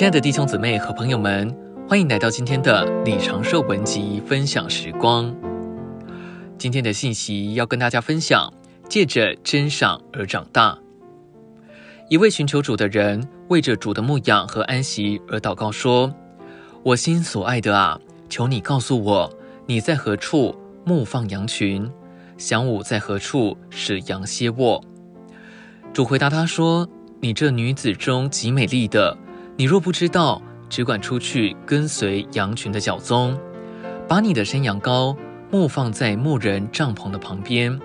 亲爱的弟兄姊妹和朋友们，欢迎来到今天的李长寿文集分享时光。今天的信息要跟大家分享，借着珍赏而长大。一位寻求主的人为着主的牧养和安息而祷告说：“我心所爱的啊，求你告诉我，你在何处牧放羊群？晌午在何处使羊歇卧？”主回答他说：“你这女子中极美丽的，你若不知道，只管出去跟随羊群的脚踪，把你的山羊羔牧放在牧人帐篷的旁边。”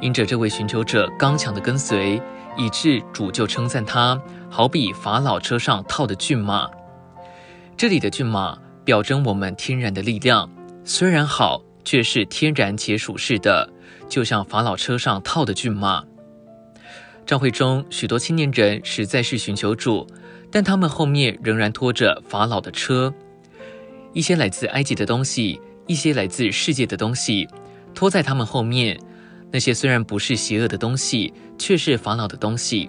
因着这位寻求者刚强的跟随。以致主就称赞他，好比法老车上套的骏马。这里的骏马表征我们天然的力量，虽然好，却是天然且属世的，就像法老车上套的骏马。教会中许多青年人实在是寻求主，但他们后面仍然拖着法老的车，一些来自埃及的东西，一些来自世界的东西，拖在他们后面。那些虽然不是邪恶的东西，却是法老的东西；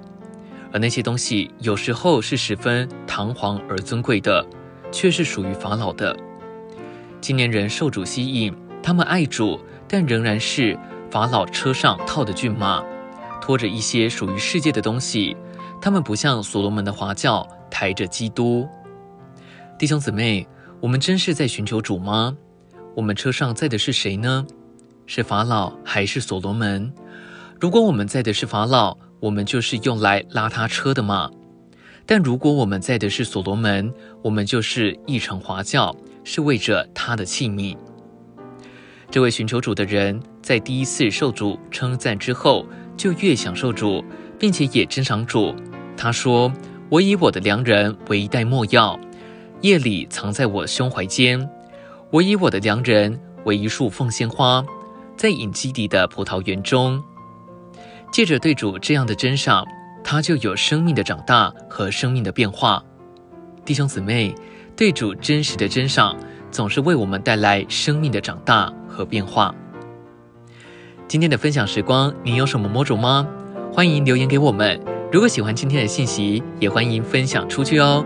而那些东西有时候是十分堂皇而尊贵的，却是属于法老的。青年人受主吸引，他们爱主，但仍然是法老车上套的骏马，拖着一些属于世界的东西。他们不像所罗门的华轿，抬着基督。弟兄姊妹，我们真是在寻求主吗？我们车上载的是谁呢？是法老还是所罗门？如果我们载的是法老，我们就是用来拉他车的嘛。但如果我们载的是所罗门，我们就是一乘华轿，是为着他的器皿。这位寻求主的人，在第一次受主称赞之后，就越享受主，并且也珍赏主。他说：“我以我的良人为一袋墨药，夜里藏在我胸怀间。我以我的良人为一束凤仙花。”在隐基底的葡萄园中，借着对主这样的真赏，他就有生命的长大和生命的变化。弟兄姊妹，对主真实的真赏，总是为我们带来生命的长大和变化。今天的分享时光，你有什么摸着吗？欢迎留言给我们。如果喜欢今天的信息，也欢迎分享出去哦。